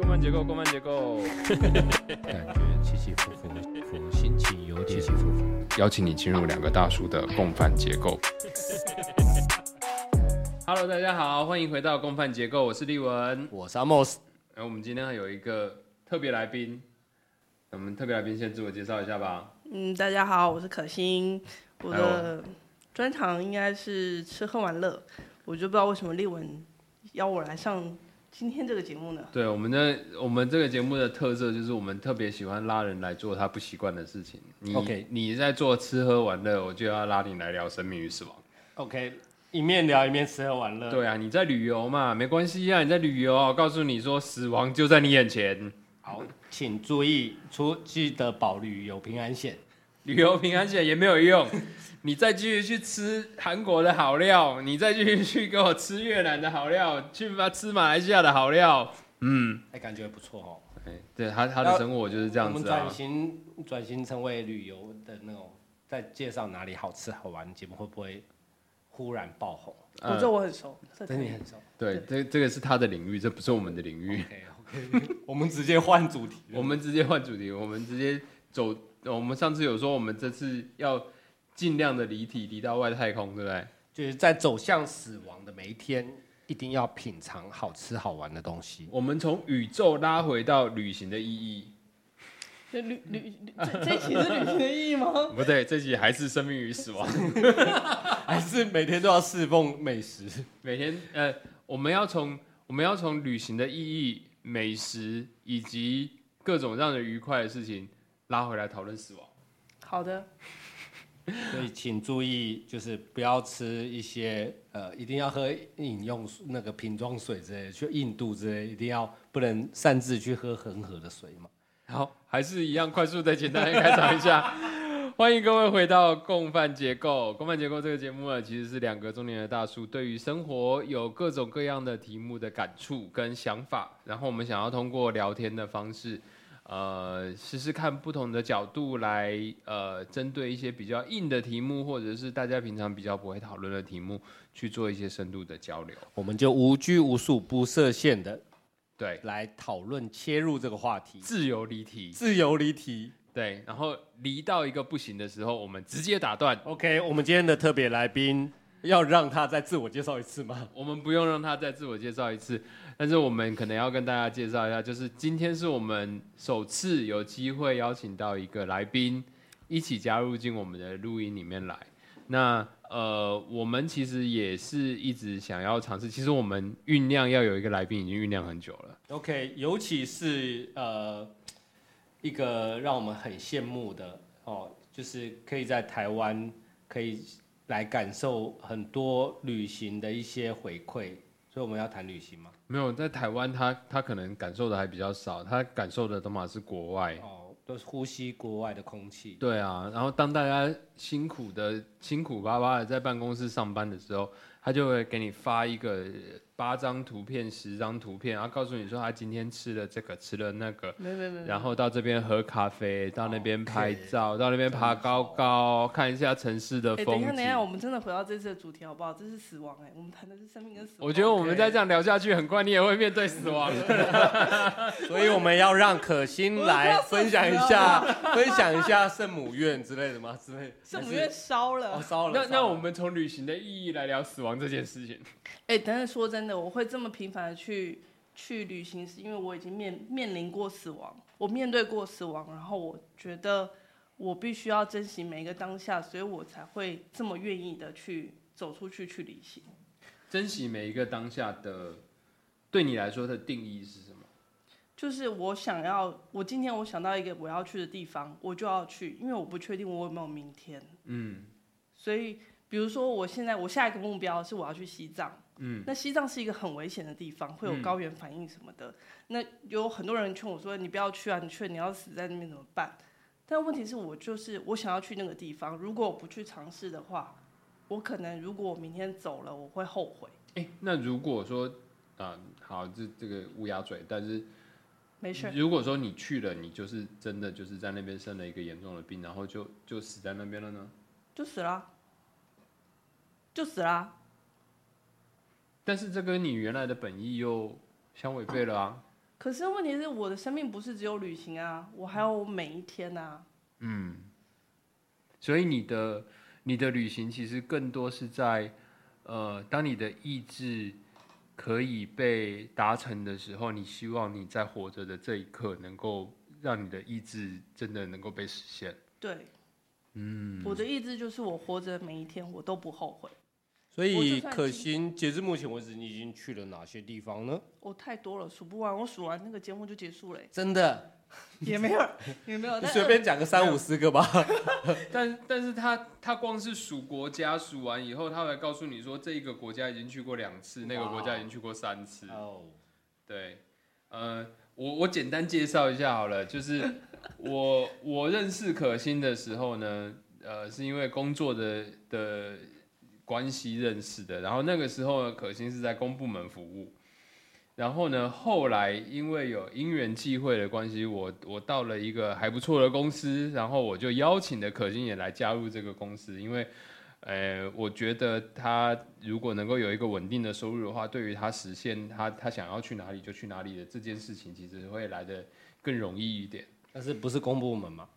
公办结构，公办结构，感觉起起伏伏，伏心情有点起起伏伏。邀请你进入两个大叔的共犯结构。Hello，大家好，欢迎回到共犯结构，我是立文。我是阿莫斯，然后我们今天有一个特别来宾，我们特别来宾先自我介绍一下吧。嗯，大家好，我是可心，我的专长应该是吃喝玩乐，我就不知道为什么立文邀我来上今天这个节目呢？对，我们的我们这个节目的特色就是我们特别喜欢拉人来做他不习惯的事情。你 OK 你在做吃喝玩乐，我就要拉你来聊生命与死亡。OK，一面聊一面吃喝玩乐。，对啊，你在旅游嘛，没关系啊，你在旅游，我告诉你说死亡就在你眼前。好，请注意出记得保旅游平安险。旅游平安险也没有用，你再继续去吃韩国的好料，你再继续去给我吃越南的好料，去吧吃马来西亚的好料，嗯，哎，感觉不错哦。哎对他他的生活就是这样子啊我们转。型转型成为旅游的那种，在介绍哪里好吃好玩，节目会不会忽然爆红？我这我很熟，这可以真的很熟。对，这这个是他的领域，这不是我们的领域。OK OK，我们直接换主题了。我们直接换主题，我们直接走。我们上次有说，我们这次要尽量的离体，离到外太空，对不对？就是在走向死亡的每一天，一定要品尝好吃好玩的东西。我们从宇宙拉回到旅行的意义。这旅旅旅这这一期是旅行的意义吗？不对，这集还是生命与死亡。还是每天都要侍奉美食。每天呃，我们要从我们要从旅行的意义、美食以及各种让人愉快的事情拉回来讨论死亡。好的，所以请注意，就是不要吃一些呃，一定要喝饮用那个瓶装水之类的，去印度之类，一定要不能擅自去喝恒河的水嘛。好，还是一样快速的简单的开场一下。欢迎各位回到共犯结构。共犯结构这个节目呢，其实是两个中年的大叔对于生活有各种各样的题目的感触跟想法，然后我们想要通过聊天的方式，呃，试试看不同的角度来，呃，针对一些比较硬的题目，或者是大家平常比较不会讨论的题目，去做一些深度的交流。我们就无拘无束、不设限的对，来讨论切入这个话题，自由离题。自由离题。对，然后离到一个不行的时候，我们直接打断。OK，我们今天的特别来宾要让他再自我介绍一次吗？我们不用让他再自我介绍一次，但是我们可能要跟大家介绍一下，就是今天是我们首次有机会邀请到一个来宾一起加入进我们的录音里面来。那呃，我们其实也是一直想要尝试，其实我们酝酿要有一个来宾已经酝酿很久了。OK，尤其是呃一个让我们很羡慕的哦，就是可以在台湾可以来感受很多旅行的一些回馈，所以我们要谈旅行嘛。没有在台湾他，他可能感受的还比较少，他感受的都嘛是国外。哦，都是呼吸国外的空气。对啊，然后当大家辛苦的辛苦巴巴的在办公室上班的时候，他就会给你发一个八张图片、十张图片，然后告诉你说他今天吃了这个，吃了那个，没没没，然后到这边喝咖啡，到那边拍照，到那边爬高高，看一下城市的哎，等一下等一下，我景。们真的回到这次的主题好不好？这是死亡哎，我们谈的是生命跟死亡。我觉得我们再这样聊下去，很快你也会面对死亡。所以我们要让可心来分享一下，分享一下圣母院之类的吗？之类。圣母院烧哦了。烧了。那那我们从旅行的意义来聊死亡这件事情。哎，但是，说真的，我会这么频繁的去去旅行，是因为我已经面面临过死亡，我面对过死亡，然后我觉得我必须要珍惜每一个当下，所以我才会这么愿意的去走出去去旅行。珍惜每一个当下的，对你来说的定义是什么？就是我想要，我今天我想到一个我要去的地方，我就要去，因为我不确定我有没有明天。嗯，所以，比如说我现在我下一个目标是我要去西藏，嗯，那西藏是一个很危险的地方，会有高原反应什么的。那有很多人劝我说你不要去啊，你去你要死在那边怎么办？但问题是我就是我想要去那个地方，如果我不去尝试的话，我可能如果我明天走了，我会后悔。哎、那如果说啊、好，这这个乌鸦嘴，但是没事，如果说你去了，你就是真的就是在那边生了一个严重的病，然后就就死在那边了呢？就死了，就死啦。但是这跟你原来的本意又相违背了啊。可是问题是我的生命不是只有旅行啊，我还有每一天啊。嗯，所以你的你的旅行其实更多是在呃，当你的意志可以被达成的时候，你希望你在活着的这一刻能够让你的意志真的能够被实现。对，嗯，我的意志就是我活着每一天我都不后悔。所以可心，截至目前为止，你已经去了哪些地方呢？我太多了，数不完。我数完那个节目就结束了欸、真的，也没有，也没有。你随便讲个三五十个吧。但但是他他光是数国家数完以后，他会告诉你说这一个国家已经去过两次，那个国家已经去过三次。哦，对，呃，我我简单介绍一下好了，就是 我我认识可心的时候呢，呃，是因为工作的的关系认识的，然后那个时候呢，可心是在公部门服务。然后呢，后来因为有因缘际会的关系，我我到了一个还不错的公司，然后我就邀请了可心也来加入这个公司，因为，呃，我觉得他如果能够有一个稳定的收入的话，对于他实现他他想要去哪里就去哪里的这件事情，其实会来的更容易一点。但是不是公部门吗？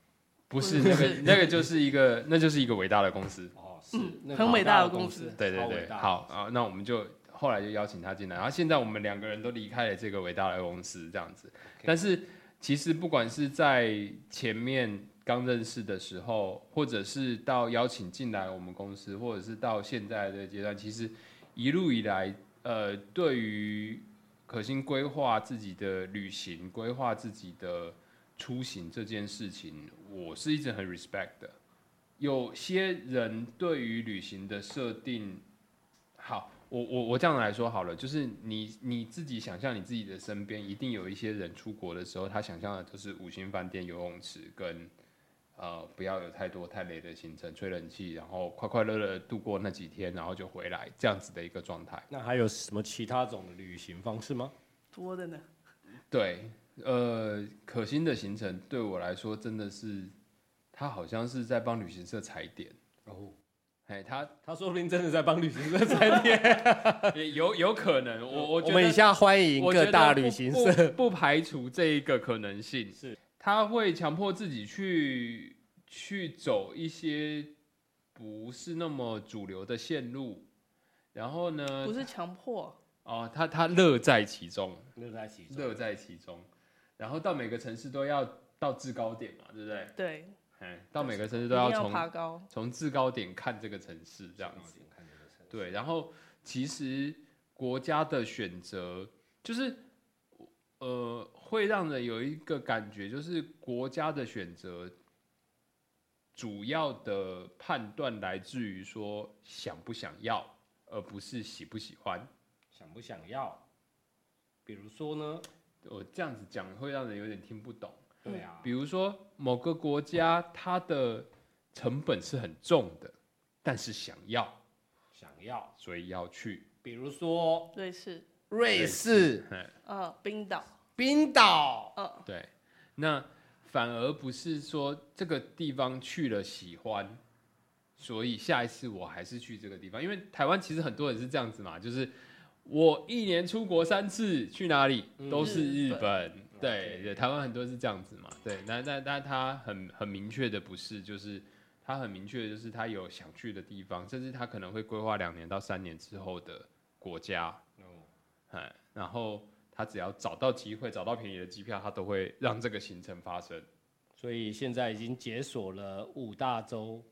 不是那个那个就是一个那就是一个伟大的公司。哦，是嗯那个很伟大的公公司对对对，好啊，那我们就后来就邀请他进来，然后现在我们两个人都离开了这个伟大的公司，这样子。但是其实不管是在前面刚认识的时候，或者是到邀请进来我们公司，或者是到现在的阶段，其实一路以来，呃，对于可心规划自己的旅行、规划自己的出行这件事情，我是一直很 respect 的。有些人对于旅行的设定，好，我我我这样来说好了，就是你你自己想象你自己的身边，一定有一些人出国的时候，他想象的就是五星饭店、游泳池跟呃不要有太多太累的行程，吹冷气，然后快快乐乐度过那几天，然后就回来这样子的一个状态。那还有什么其他种的旅行方式吗？多的呢。对，呃，可心的行程对我来说真的是，他好像是在帮旅行社踩点。哦，哎，他他说不定真的在帮旅行社踩点。也有有可能，我我觉得我们以下欢迎各大旅行不社。不排除这一个可能性。是，他会强迫自己去去走一些不是那么主流的线路，然后呢不，是强迫，哦，他他乐在其中，乐在其中。乐在其中，然后到每个城市都要到制高点嘛，对不对？对，哎，到每个城市都要从爬高。从制高点看这个城市这样子。对，然后其实国家的选择就是，呃，会让人有一个感觉，就是国家的选择主要的判断来自于说想不想要，而不是喜不喜欢。想不想要？比如说呢？我这样子讲会让人有点听不懂。对啊，比如说某个国家它的成本是很重的，但是想要，想要。所以要去。比如说瑞士，瑞士、嘿嗯，冰岛，冰岛。嗯，对，那反而不是说这个地方去了喜欢，所以下一次我还是去这个地方。因为台湾其实很多人是这样子嘛，就是我一年出国三次，去哪里嗯都是日日本。对对，台湾很多是这样子嘛。对，那那那他很很明确的不是，就是他很明确的就是他有想去的地方，甚至他可能会规划两年到三年之后的国家。哦，哎，然后他只要找到机会，找到便宜的机票，他都会让这个行程发生。所以现在已经解锁了五大洲。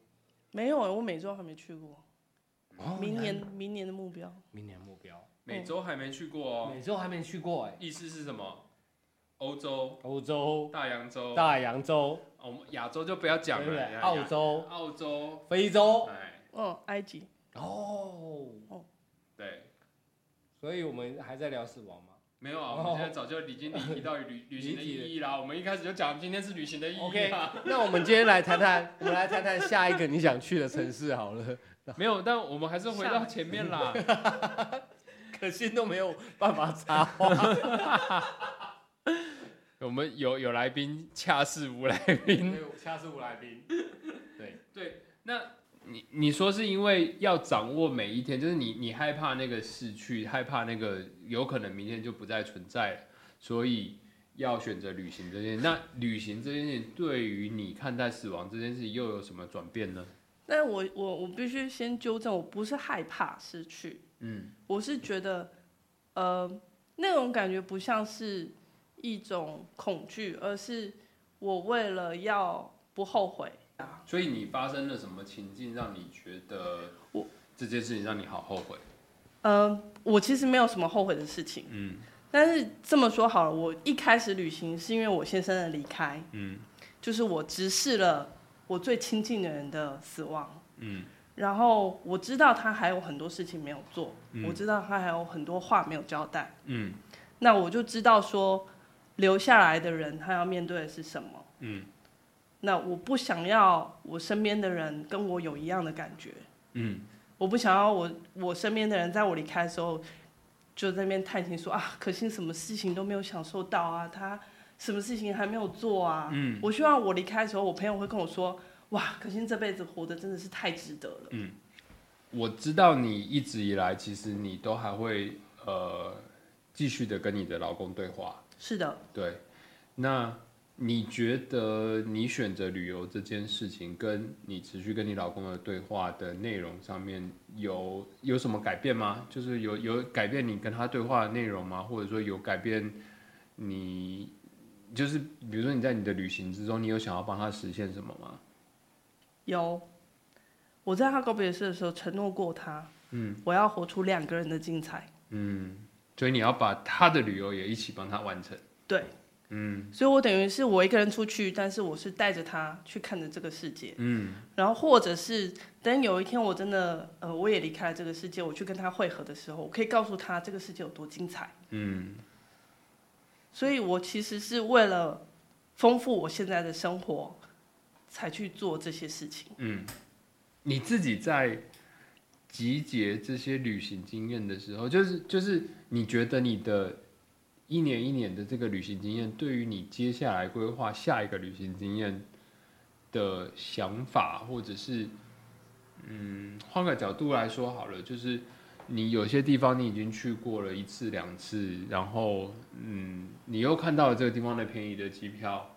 没有欸，我美洲还没去过，哦明年明年的目标。明年目标，美洲还没去过哦，美洲还没去过哎。意思是什么？欧洲、欧洲、大洋洲、大洋洲，哦我们亚洲就不要讲了，对不对？亚澳、洲、澳洲，非洲。哎，嗯，埃及，哦，对，所以我们还在聊死亡吗没有啊，我们现在早就已经离题到旅 旅行的意义啦。我们一开始就讲今天是旅行的意义？OK，啊。那我们今天来谈谈，我们来谈谈下一个你想去的城市好了。没有，但我们还是回到前面啦。可惜都没有办法插话。我们有有来宾，恰似无来宾。恰是无来宾。对，对，那你你说是因为要掌握每一天，就是你你害怕那个逝去，害怕那个有可能明天就不再存在了，所以要选择旅行这件。那旅行这件事情对于你看待死亡这件事情又有什么转变呢？但我我我必须先纠正，我不是害怕失去，嗯。我是觉得，呃，那种感觉不像是一种恐惧，而是我为了要不后悔。所以你发生了什么情境让你觉得我这件事情让你好后悔？呃，我其实没有什么后悔的事情，嗯。但是这么说好了，我一开始旅行是因为我先生的离开，嗯。就是我直视了我最亲近的人的死亡，嗯然后我知道他还有很多事情没有做，嗯。我知道他还有很多话没有交代，嗯。那我就知道说留下来的人他要面对的是什么。嗯。那我不想要我身边的人跟我有一样的感觉，嗯。我不想要我我身边的人在我离开的时候就在那边叹息说啊，可惜什么事情都没有享受到啊，他什么事情还没有做啊。嗯。我希望我离开的时候，我朋友会跟我说，哇，可惜这辈子活得真的是太值得了。嗯我知道你一直以来其实你都还会呃继续的跟你的老公对话，是的，对，那你觉得你选择旅游这件事情，跟你持续跟你老公的对话的内容上面有有什么改变吗？就是有有改变你跟他对话的内容吗？或者说有改变你，就是比如说你在你的旅行之中，你有想要帮他实现什么吗？有，我在他告别式的时候承诺过他，嗯我要活出两个人的精彩。嗯，所以你要把他的旅游也一起帮他完成。对，嗯所以我等于是我一个人出去，但是我是带着他去看着这个世界。嗯然后或者是等有一天我真的呃我也离开了这个世界，我去跟他会合的时候，我可以告诉他这个世界有多精彩。嗯所以我其实是为了丰富我现在的生活，才去做这些事情。嗯，你自己在集结这些旅行经验的时候，就是就是你觉得你的一年一年的这个旅行经验，对于你接下来规划下一个旅行经验的想法，或者是嗯，换个角度来说好了，就是你有些地方你已经去过了一次两次，然后嗯，你又看到了这个地方的便宜的机票，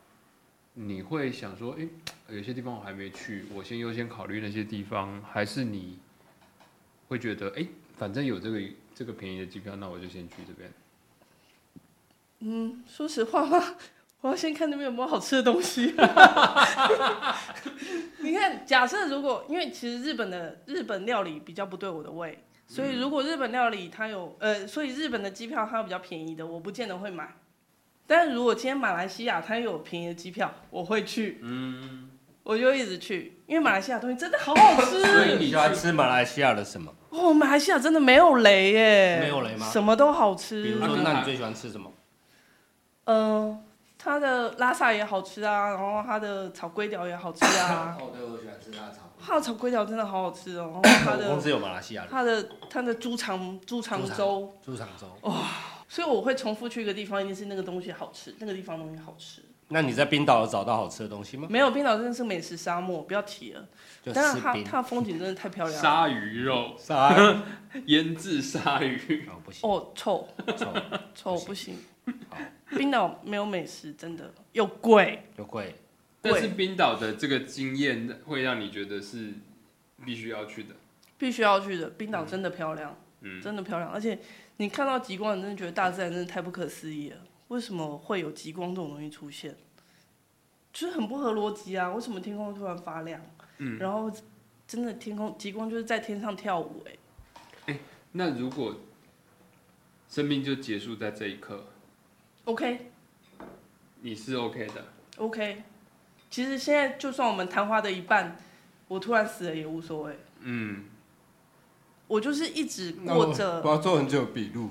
你会想说，诶，有些地方我还没去，我先优先考虑那些地方，还是你会觉得，诶，反正有这个这个便宜的机票，那我就先去这边。嗯，说实话吗？我要先看那边有没有好吃的东西。你看，假设如果因为其实日本的日本料理比较不对我的胃，所以如果日本料理它有呃，所以日本的机票它有比较便宜的，我不见得会买。但如果今天马来西亚它有便宜的机票，我会去，嗯，我就一直去，因为马来西亚东西真的好好吃。所以你喜欢吃马来西亚的什么？哦，马来西亚真的没有雷耶，没有雷吗什么都好吃比吃如。说，嗯那你最喜欢吃什么？嗯，它的拉萨也好吃啊，然后它的炒龟条也好吃啊，哦，对，我喜欢吃它的炒它的炒龟条真的好好吃哦，然后它的 我公司有马来西亚的它的它的猪肠猪肠粥，猪肠粥。所以我会重复去一个地方，一定是那个东西好吃，那个地方东西好吃。那你在冰岛有找到好吃的东西吗？没有冰岛真的是美食沙漠，不要提了。就但是。它它的风景真的太漂亮了。鲨鱼肉，啥？腌制鲨鱼。哦，不行，哦，臭臭 臭不不行好。冰岛没有美食，真的又贵。又贵。但是冰岛的这个经验会让你觉得是必须要去的。必须要去的。冰岛真的漂亮，嗯真的漂亮，而且你看到极光，你真的觉得大自然真的太不可思议了。为什么会有极光这种东西出现？就是很不合逻辑啊！为什么天空突然发亮？嗯然后真的天空极光就是在天上跳舞、哎那如果生命就结束在这一刻，，OK 你是 OK 的？OK。其实现在就算我们谈话的一半，我突然死了也无所谓。嗯，我就是一直过着我要做很久的笔录。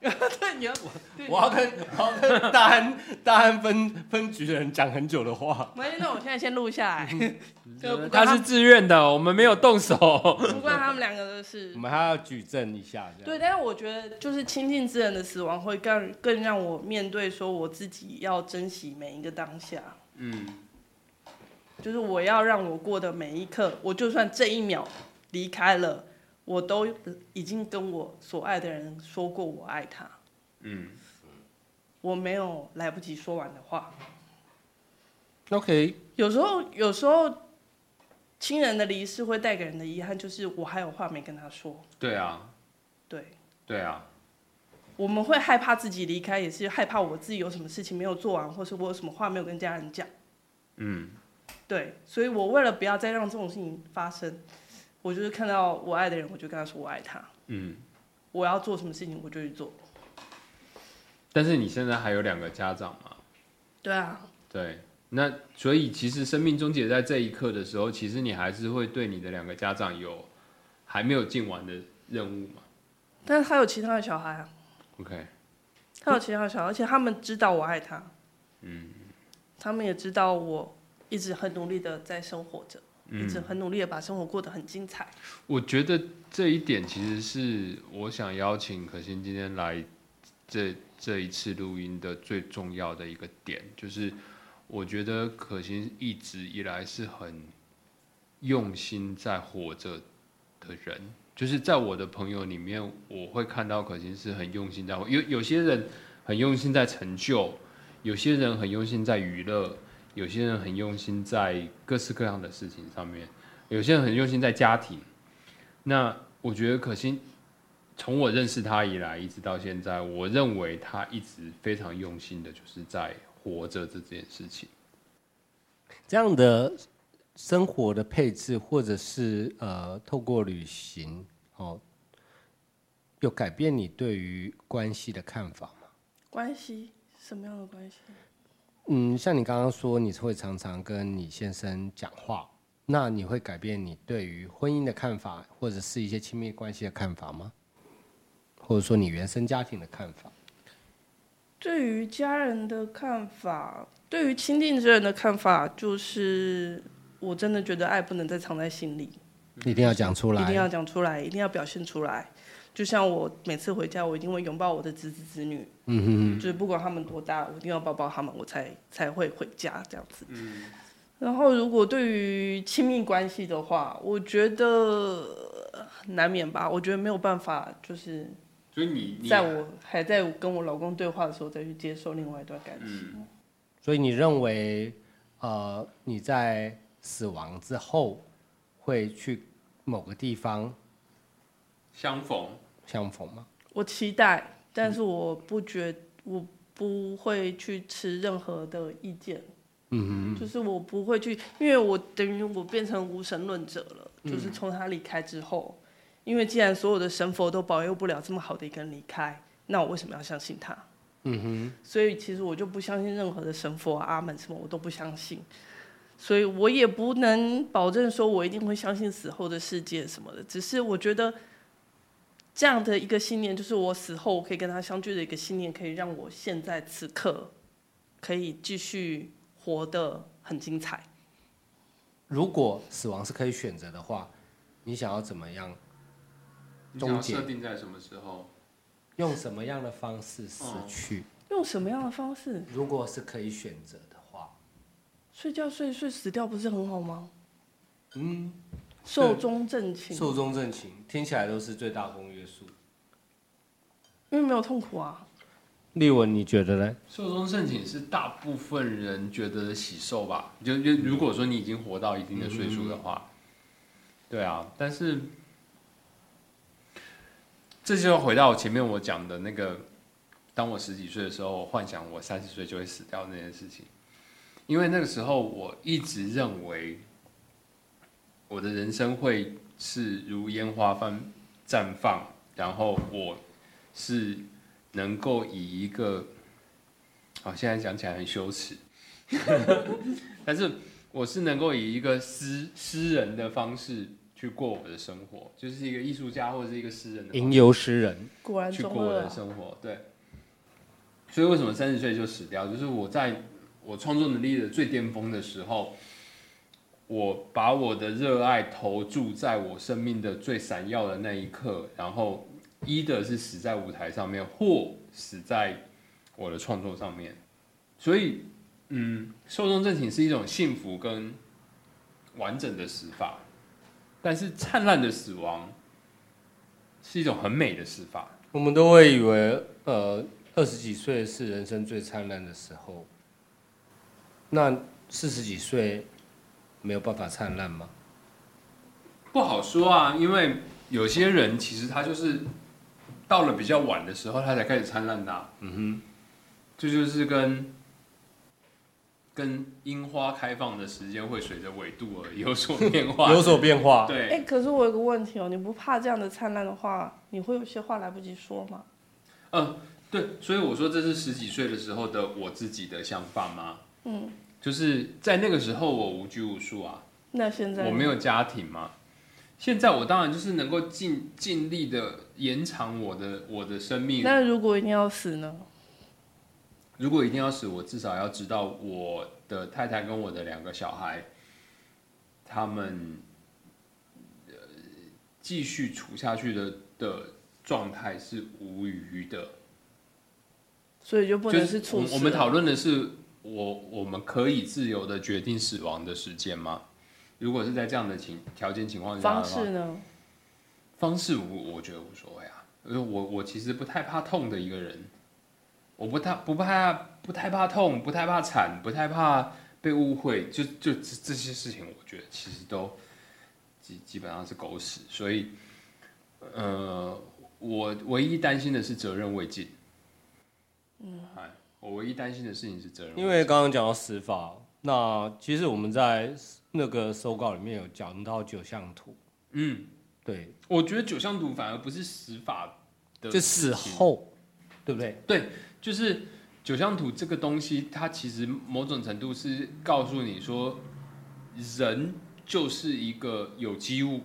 对，你要我我要跟我要跟大安大安分分局的人讲很久的话。没，那我现在先录下来，就他是自愿的，我们没有动手。不关他们两个的事我。们还要举证一下，这样。对，但是我觉得就是亲近之人的死亡会更更让我面对说我自己要珍惜每一个当下，嗯就是我要让我过的每一刻，我就算这一秒离开了，我都已经跟我所爱的人说过我爱他。嗯，我没有来不及说完的话。OK，有时候，有时候亲人的离世会带给人的遗憾，就是我还有话没跟他说。对啊，对，对啊，我们会害怕自己离开，也是害怕我自己有什么事情没有做完，或是我有什么话没有跟家人讲。嗯，对，所以我为了不要再让这种事情发生，我就是看到我爱的人，我就跟他说我爱他。嗯。我要做什么事情，我就去做。但是你现在还有两个家长嘛？对啊，对，那所以其实生命终结在这一刻的时候，其实你还是会对你的两个家长有还没有尽完的任务嘛但是他有其他的小孩啊，？OK，他有其他的小孩，而且他们知道我爱他，嗯，他们也知道我一直很努力的在生活着，一直很努力的把生活过得很精彩。我觉得这一点其实是我想邀请可心今天来这这一次录音的最重要的一个点，就是我觉得可心一直以来是很用心在活着的人，就是在我的朋友里面，我会看到可心是很用心在活，有有些人很用心在成就，有些人很用心在娱乐，有些人很用心在各式各样的事情上面，有些人很用心在家庭。那我觉得可心从我认识他以来，一直到现在，我认为他一直非常用心的，就是在活着这件事情。这样的生活的配置，或者是呃，透过旅行哦，有改变你对于关系的看法吗？关系什么样的关系？嗯，像你刚刚说，你会常常跟你先生讲话，那你会改变你对于婚姻的看法，或者是一些亲密关系的看法吗？或者说你原生家庭的看法？对于家人的看法，对于亲近之人的看法，就是我真的觉得爱不能再藏在心里，一定要讲出来，一定要讲出来，一定要表现出来。就像我每次回家，我一定会拥抱我的侄子侄女，嗯哼就是不管他们多大，我一定要抱抱他们，我才才会回家这样子。然后，如果对于亲密关系的话，我觉得呃难免吧。我觉得没有办法，就是所以你你在我还在跟我老公对话的时候，再去接受另外一段感情。所以你认为，呃，你在死亡之后会去某个地方相逢，相逢吗？我期待，但是我不觉，我不会去持任何的意见。嗯哼就是我不会去，因为我等于我变成无神论者了。就是从他离开之后，因为既然所有的神佛都保佑不了这么好的一个人离开，那我为什么要相信他？嗯哼。所以其实我就不相信任何的神佛、阿门什么，我都不相信。所以我也不能保证说我一定会相信死后的世界什么的。只是我觉得这样的一个信念，就是我死后可以跟他相聚的一个信念，可以让我现在此刻可以继续活得很精彩。如果死亡是可以选择的话，你想要怎么样？你想要终结设定在什么时候？用什么样的方式死去？用什么样的方式？如果是可以选择的话，睡觉睡睡死掉不是很好吗？嗯，寿终正寝，寿终正寝，听起来都是最大公约数。因为没有痛苦啊。丽文，你觉得呢？寿终正寝是大部分人觉得的喜寿吧？就就如果说你已经活到一定的岁数的话，对啊。但是这就回到前面我讲的那个，当我十几岁的时候，幻想我三十岁就会死掉那件事情。因为那个时候我一直认为，我的人生会是如烟花般绽放，然后我是能够以一个，好，现在讲起来很羞耻，但是我是能够以一个诗诗人的方式去过我的生活，就是一个艺术家或者是一个诗人的吟游诗人，果然去过我的。生活，对。所以为什么三十岁就死掉？就是我在我创作能力的最巅峰的时候，我把我的热爱投注在我生命的最闪耀的那一刻，然后一的是死在舞台上面，或死在我的创作上面。所以，嗯，寿终正寝是一种幸福跟完整的死法，但是灿烂的死亡是一种很美的死法。我们都会以为，呃，二二十几岁是人生最灿烂的时候，那四十几岁没有办法灿烂吗？不好说啊，因为有些人其实他就是到了比较晚的时候，它才开始灿烂的、嗯哼，这就是跟跟樱花开放的时间会随着纬度而有所变化。有所变化。对，哎、可是我有个问题哦，你不怕这样的灿烂的话，你会有些话来不及说吗？嗯，对，所以我说这是十几岁的时候的我自己的想法吗？嗯，就是在那个时候我无拘无束啊，那现在我没有家庭嘛。现在我当然就是能够尽尽力的延长我的我的生命。那如果一定要死呢？如果一定要死，我至少要知道我的太太跟我的两个小孩，他们呃继续处下去的的状态是无余的。所以就不能是猝死。我我们讨论的是我我们可以自由的决定死亡的时间吗？如果是在这样的情条件情况下的方，式呢？方式我我觉得无所谓啊，因为我我其实不太怕痛的一个人，我不太不怕不太怕痛，不太怕惨，不太怕被误会，就就这这些事情，我觉得其实都基基本上是狗屎，所以呃，我唯一担心的是责任未尽。嗯，哎，我唯一担心的事情是责任未尽，因为刚刚讲到死法，那其实我们在那个手稿里面有讲到九象图，嗯，对，我觉得九象图反而不是死法的就死后，对不对？对就是九象图这个东西，它其实某种程度是告诉你说，人就是一个有机物，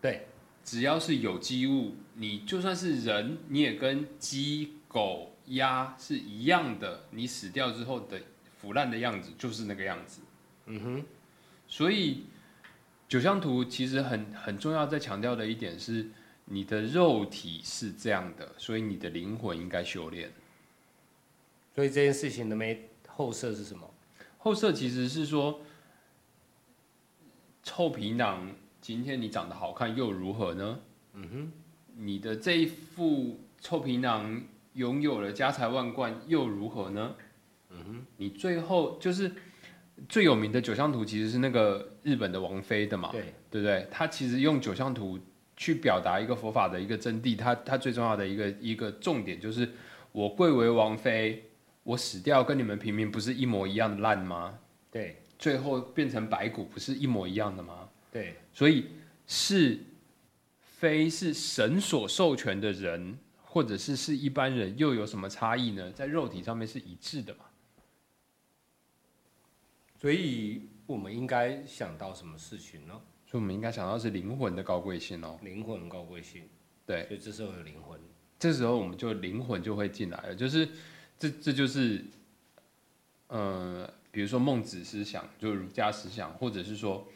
对，只要是有机物，你就算是人，你也跟鸡、狗、鸭是一样的，你死掉之后的腐烂的样子就是那个样子。嗯哼，所以九象图其实很很重要，在强调的一点是，你的肉体是这样的，所以你的灵魂应该修炼。所以这件事情的没后设是什么？后设其实是说，臭皮囊，今天你长得好看又如何呢？嗯哼，你的这一副臭皮囊拥有了家财万贯又如何呢？嗯哼，你最后就是最有名的九象图，其实是那个日本的王妃的嘛，对，对不对？他其实用九象图去表达一个佛法的一个真谛，他他最重要的一个一个重点就是，我贵为王妃，我死掉跟你们平民不是一模一样的烂吗？对，最后变成白骨不是一模一样的吗？对，所以是非是神所授权的人，或者是是一般人，又有什么差异呢？在肉体上面是一致的嘛？所以我们应该想到什么事情呢？所以我们应该想到是灵魂的高贵性哦。灵魂高贵性，对，所以这时候有灵魂，这时候我们就灵魂就会进来了，就是这这就是，呃，比如说孟子思想，就儒家思想，或者是说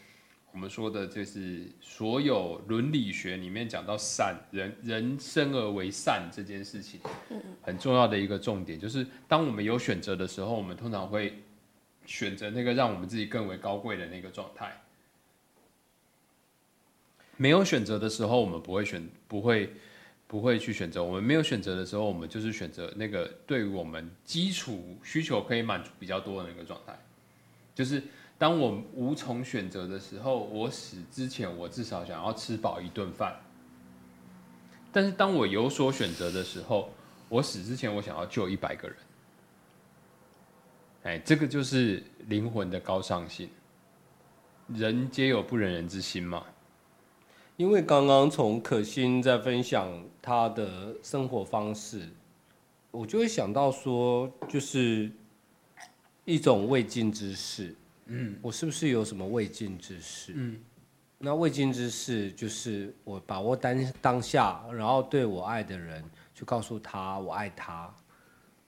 我们说的，就是所有伦理学里面讲到善人人生而为善这件事情，很重要的一个重点，就是当我们有选择的时候，我们通常会选择那个让我们自己更为高贵的那个状态。没有选择的时候，我们不会选，不会不会去选择。我们没有选择的时候，我们就是选择那个对于我们基础需求可以满足比较多的那个状态。就是当我无从选择的时候，我死之前，我至少想要吃饱一顿饭。但是当我有所选择的时候，我死之前，我想要救一百个人。哎，这个就是灵魂的高尚性。人皆有不忍人之心嘛。因为刚刚从可心在分享他的生活方式，我就会想到说，就是一种未尽之事。嗯，我是不是有什么未尽之事？嗯，那未尽之事就是我把握当当下，然后对我爱的人去告诉他我爱他。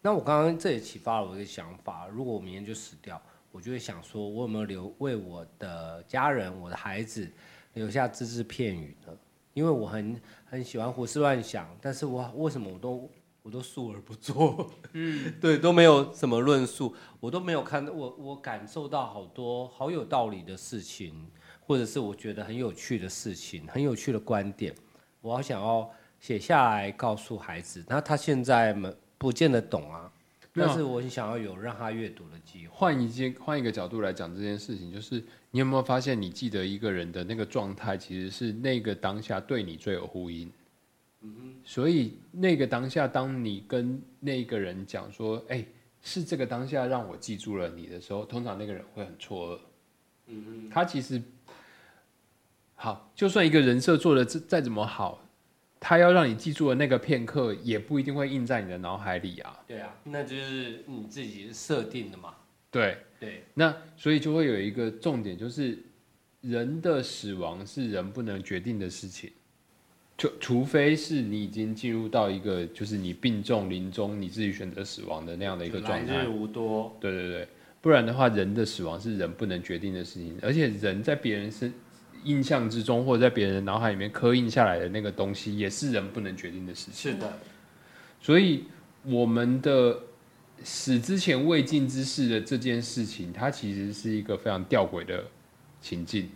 那我刚刚这也启发了我一个想法：如果我明天就死掉，我就会想说，我有没有留为我的家人、我的孩子。留下只字片语呢？因为我很很喜欢胡思乱想，但是我为什么我都我都述而不作？嗯，对，都没有什么论述，我都没有看到我我感受到好多好有道理的事情，或者是我觉得很有趣的事情，很有趣的观点，我好想要写下来告诉孩子。那他现在们不不见得懂啊，但是我想要有让他阅读的机会。换一件换一个角度来讲这件事情，就是你有没有发现，你记得一个人的那个状态，其实是那个当下对你最有呼应。嗯所以那个当下，当你跟那个人讲说：“哎、是这个当下让我记住了你的时候”，通常那个人会很错愕。嗯他其实好，就算一个人设做的再再怎么好，他要让你记住的那个片刻，也不一定会印在你的脑海里啊。对啊，那就是你自己设定的嘛。对，对，那所以就会有一个重点，就是人的死亡是人不能决定的事情，就除非是你已经进入到一个就是你病重临终，你自己选择死亡的那样的一个状态来日。无多。对对对，不然的话，人的死亡是人不能决定的事情，而且人在别人身印象之中，或者在别人的脑海里面刻印下来的那个东西，也是人不能决定的事情。是的，所以我们的死之前未尽之事的这件事情，它其实是一个非常吊诡的情境，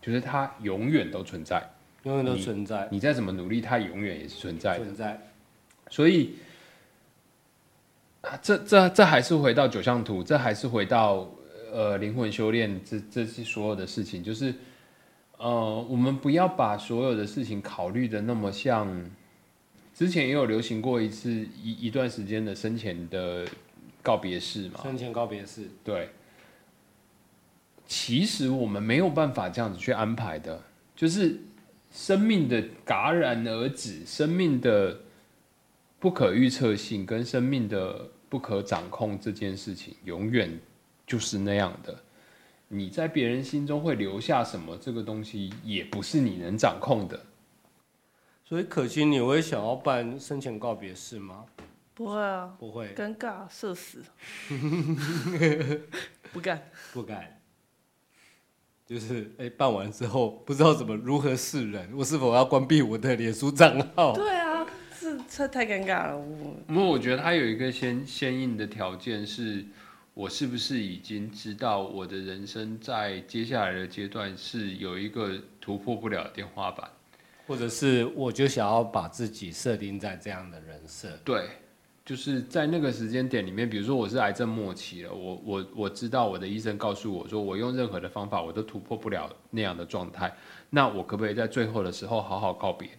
就是它永远都存在，永远都存在，你再怎么努力，它永远也是存在的。存在。所以，啊这这这还是回到九象图，这还是回到呃灵魂修炼这这些所有的事情，就是呃，我们不要把所有的事情考虑的那么像。之前也有流行过一次一一段时间的生前的告别式嘛，生前告别式，对。其实我们没有办法这样子去安排的，就是生命的戛然而止，生命的不可预测性跟生命的不可掌控这件事情，永远就是那样的。你在别人心中会留下什么，这个东西也不是你能掌控的。所以可心，你会想要办生前告别式吗？不会啊，不会，尴尬，社死，不干。不干。就是哎、办完之后不知道怎么如何示人，我是否要关闭我的脸书账号？对啊，这这太尴尬了，我因为我觉得他有一个先先应的条件是，我是不是已经知道我的人生在接下来的阶段是有一个突破不了的天花板？或者是我就想要把自己设定在这样的人设，对，就是在那个时间点里面，比如说我是癌症末期了，我我我知道我的医生告诉我说，我用任何的方法我都突破不了那样的状态，那我可不可以在最后的时候好好告别？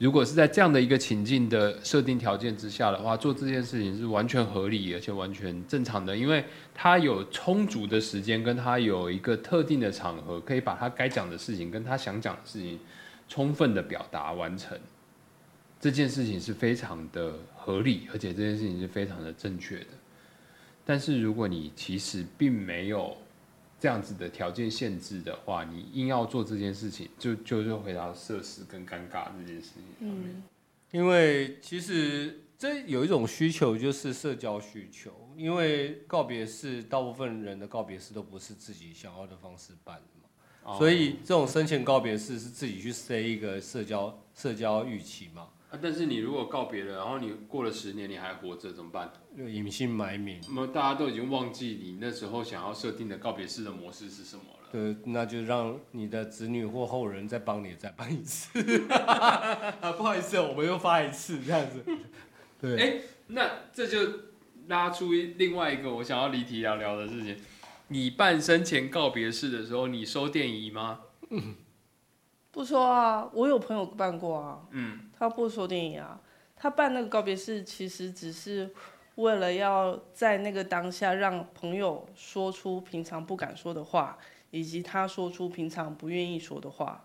如果是在这样的一个情境的设定条件之下的话，做这件事情是完全合理而且完全正常的，因为他有充足的时间，跟他有一个特定的场合，可以把他该讲的事情跟他想讲的事情充分的表达完成。这件事情是非常的合理，而且这件事情是非常的正确的。但是如果你其实并没有这样子的条件限制的话，你硬要做这件事情，就就是回到设施跟尴尬这件事情上面。因为其实这有一种需求就是社交需求，因为告别式大部分人的告别式都不是自己想要的方式办的嘛，哦。所以这种生前告别式是自己去塞一个社交社交预期嘛，啊，但是你如果告别了，然后你过了十年你还活着怎么办？就隐姓埋名。那么大家都已经忘记你那时候想要设定的告别式的模式是什么了。对，那就让你的子女或后人再帮你再办一次。啊，不好意思，我们又发一次这样子。对，哎那这就拉出另外一个我想要离题聊聊的事情。你办生前告别式的时候，你收电仪吗？不说啊，我有朋友办过啊，嗯，他不说电影啊，他办那个告别式其实只是为了要在那个当下让朋友说出平常不敢说的话，以及他说出平常不愿意说的话。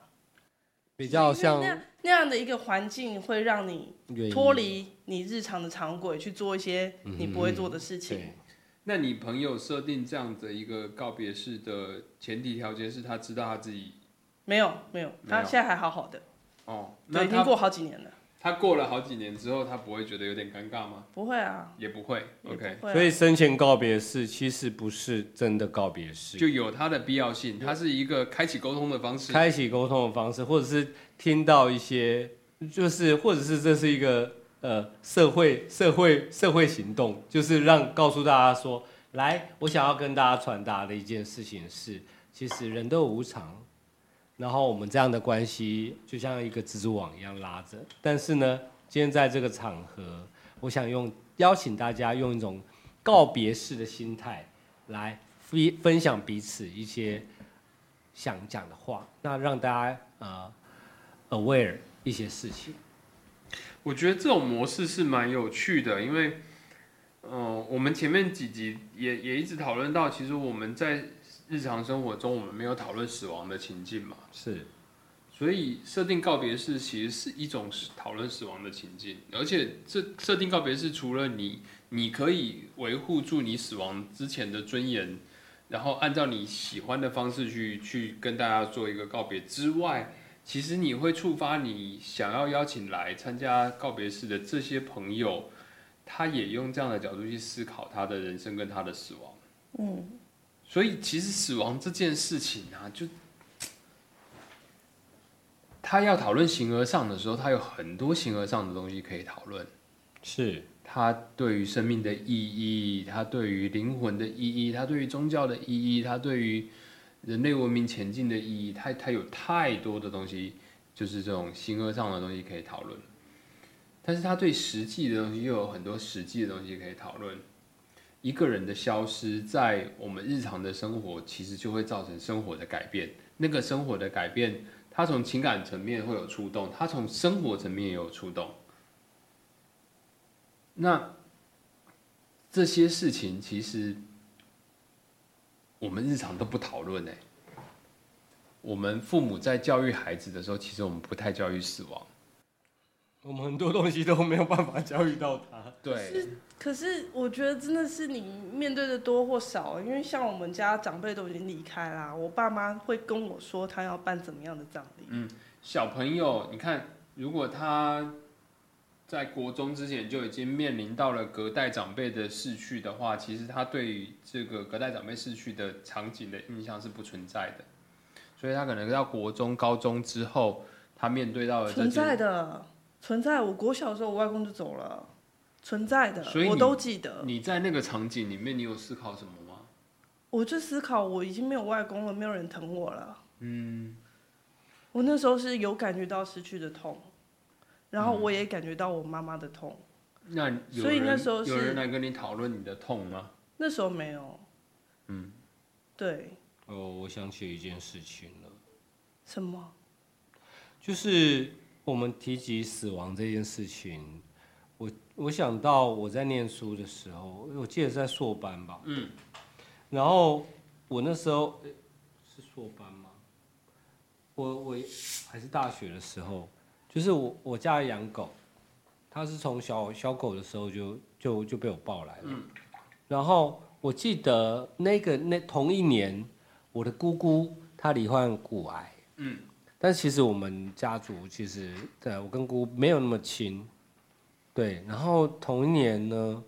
比较像那样那样的一个环境，会让你脱离你日常的常轨，去做一些你不会做的事情。对那你朋友设定这样的一个告别式的前提条件是他知道他自己没有没有，他现在还好好的，哦，对，那他已经过好几年了，他过了好几年之后，他不会觉得有点尴尬吗？不会啊。也不会，OK，所以生前告别式其实不是真的告别式，就有它的必要性，它是一个开启沟通的方式。开启沟通的方式，或者是听到一些，就是或者是这是一个呃社会社会社会行动，就是让告诉大家说，来，我想要跟大家传达的一件事情是，其实人都有无常，然后我们这样的关系就像一个蜘蛛网一样拉着，但是呢，今天在这个场合，我想用邀请大家用一种告别式的心态来分分享彼此一些想讲的话，那让大家呃 aware 一些事情。我觉得这种模式是蛮有趣的，因为，嗯、我们前面几集也也一直讨论到，其实我们在日常生活中，我们没有讨论死亡的情境嘛，是。所以设定告别式其实是一种讨论死亡的情境，而且这设定告别式除了你，你可以维护住你死亡之前的尊严，然后按照你喜欢的方式去去跟大家做一个告别之外，其实你会触发你想要邀请来参加告别式的这些朋友，他也用这样的角度去思考他的人生跟他的死亡。嗯，所以其实死亡这件事情啊，就他要讨论形而上的时候，他有很多形而上的东西可以讨论。是他对于生命的意义，他对于灵魂的意义，他对于宗教的意义，他对于人类文明前进的意义，他他有太多的东西，就是这种形而上的东西可以讨论。但是他对实际的东西又有很多实际的东西可以讨论。一个人的消失，在我们日常的生活，其实就会造成生活的改变。那个生活的改变，它从情感层面会有触动，它从生活层面也有触动。那这些事情其实我们日常都不讨论诶。我们父母在教育孩子的时候，其实我们不太教育死亡。我们很多东西都没有办法教育到他。对，可是我觉得真的是你面对的多或少，因为像我们家长辈都已经离开啦，我爸妈会跟我说他要办怎么样的葬礼。嗯小朋友，你看，如果他在国中之前就已经面临到了隔代长辈的逝去的话，其实他对于这个隔代长辈逝去的场景的印象是不存在的，所以他可能到国中、高中之后，他面对到了存在，的，存在。我国小的时候，我外公就走了，存在的所以，我都记得。你在那个场景里面，你有思考什么吗？我就思考，我已经没有外公了，没有人疼我了。嗯，我那时候是有感觉到失去的痛，然后我也感觉到我妈妈的痛。那有所以人那时候是有人来跟你讨论你的痛吗？那时候没有。嗯，对，哦，我想起一件事情了，什么？就是我们提及死亡这件事情，我我想到我在念书的时候，我记得是在硕班吧，嗯，然后我那时候是硕班吗？我我还是大学的时候，就是我我家养狗，它是从小小狗的时候就就就被我抱来了，然后我记得那个那同一年，我的姑姑她罹患骨癌，嗯，但其实我们家族其实对我跟姑没有那么亲，对，然后同一年呢，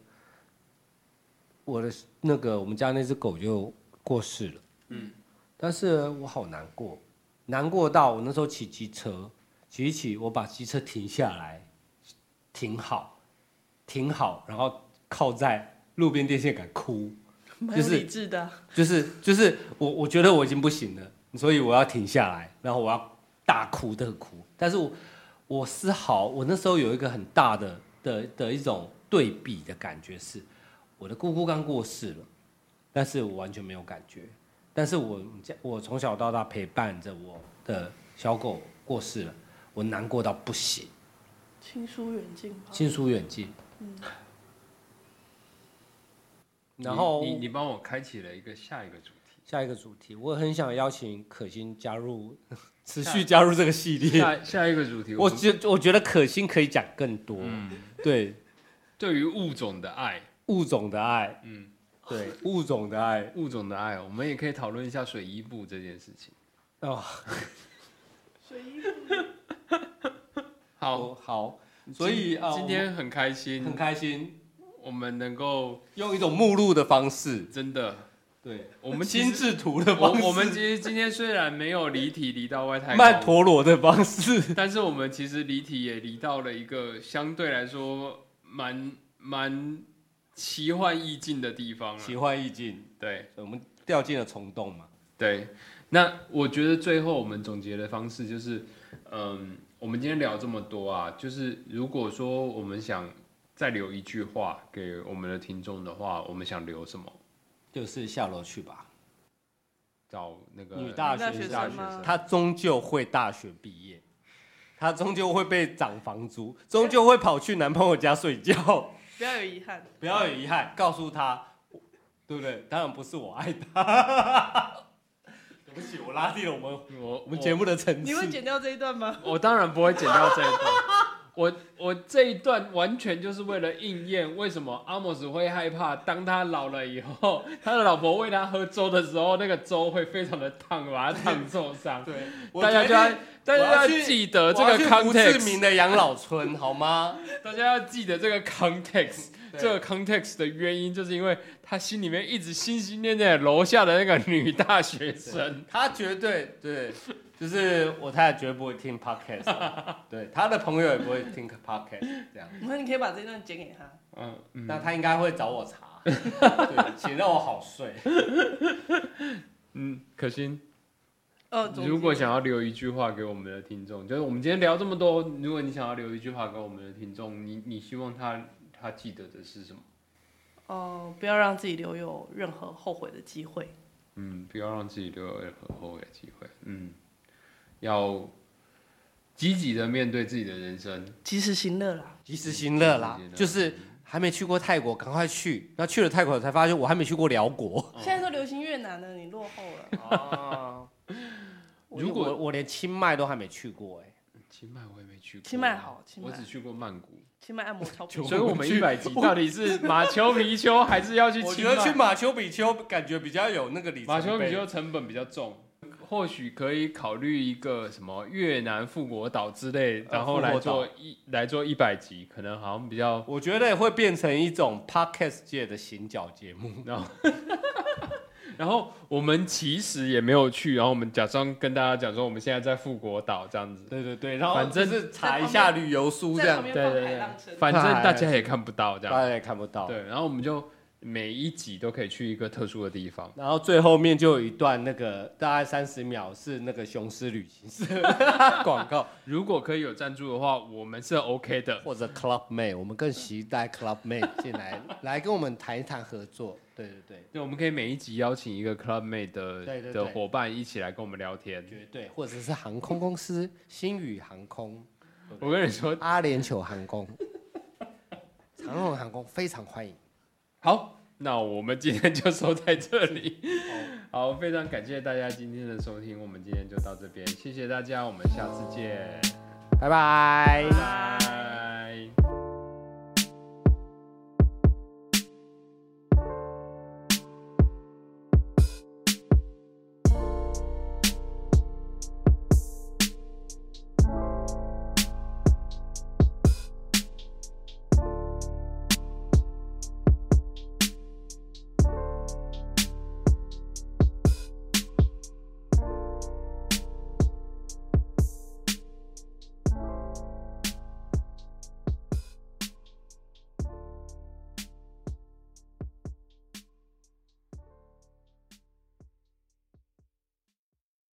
我的那个我们家那只狗就过世了，嗯，但是我好难过，难过到我那时候骑机车，骑一骑，我把机车停下来，停好，停好，然后靠在路边电线杆哭，蛮有就是理智的。就是就是我我觉得我已经不行了，所以我要停下来，然后我要大哭的哭。但是我我丝毫我那时候有一个很大的的的一种对比的感觉是，我的姑姑刚过世了，但是我完全没有感觉。但是我家我从小到大陪伴着我的小狗过世了，我难过到不行，亲疏远近吧。亲疏远近。嗯然后你你你帮我开启了一个下一个主题。下一个主题，我很想邀请可心加入，持续加入这个系列。下下一个主题，我们觉我觉得可心可以讲更多，嗯。对。对于物种的爱，物种的爱，嗯，对物种的爱。物种的爱，我们也可以讨论一下水衣布这件事情。哦，水衣布好，好，所以今天很开心，很开心，我们能够用一种目录的方式，真的，对我们心智图的方式，我我们其实今天虽然没有离题离到外太空曼陀罗的方式，但是我们其实离题也离到了一个相对来说蛮蛮奇幻意境的地方了。奇幻意境，对我们掉进了虫洞嘛，对，那我觉得最后我们总结的方式就是，嗯，我们今天聊这么多啊，就是如果说我们想再留一句话给我们的听众的话，我们想留什么？就是下楼去吧，找那个女大学女大学生她终究会大学毕业，她终究会被涨房租，终究会跑去男朋友家睡觉，不要有遗憾。不要有遗憾，告诉她，对不对？当然不是我爱她。对不起，我拉低了我们我我们节目的层次。你会剪掉这一段吗？我当然不会剪掉这一段。我我这一段完全就是为了应验为什么阿莫斯会害怕，当他老了以后，他的老婆喂他喝粥的时候，那个粥会非常的烫，把他烫受伤。对，大家就要大家要记得这个 context，明的养老村好吗？大家要记得这个 context，这个 context 的原因就是因为他心里面一直心心念念楼下的那个女大学生。他绝对对，就是我太太绝对不会听 podcast，对，他的朋友也不会听 podcast，这样，那你可以把这段剪给他。嗯嗯，那他应该会找我查，对，请让我好睡。嗯，可心，呃，如果想要留一句话给我们的听众，就是我们今天聊这么多，如果你想要留一句话给我们的听众，你你希望他他记得的是什么？哦、不要让自己留有任何后悔的机会。嗯，不要让自己留有任何后悔的机会。嗯，要积极的面对自己的人生。及时行乐啦。及时行乐啦就是还没去过泰国，赶快去。然后去了泰国才发现我还没去过辽国。现在都流行越南了，你落后了。啊，如果我我连清迈都还没去过哎。清迈我也没去过，清迈好清迈我只去过曼谷。清迈按摩超便宜。所以我们去一百集到底是马丘比丘还是要去我清迈？觉得去马丘比丘感觉比较有那个里程马丘比丘成本比较重，或许可以考虑一个什么越南富国岛之类，然后来做一来做一百集，可能好像比较。我觉得会变成一种 podcast 界的行脚节目。然后，然后我们其实也没有去，然后我们假装跟大家讲说我们现在在富国岛这样子，对对对，然后反正是查一下旅游书这样对对对。反正大家也看不到这样。大家也看不到。对，然后我们就每一集都可以去一个特殊的地方。然后最后面就有一段那个大概三十秒是那个雄狮旅行社 广告，如果可以有赞助的话，我们是 OK 的。或者 Club Mate，我们更期待 Club Mate 进来来跟我们谈一谈合作。对对对，对，我们可以每一集邀请一个 Club Mate 的对对对的伙伴一起来跟我们聊天。绝对，或者是航空公司星宇航空、我跟你说，阿联酋航空、长荣航空非常欢迎。好，那我们今天就收在这里。好，非常感谢大家今天的收听，我们今天就到这边，谢谢大家，我们下次见，拜拜拜拜。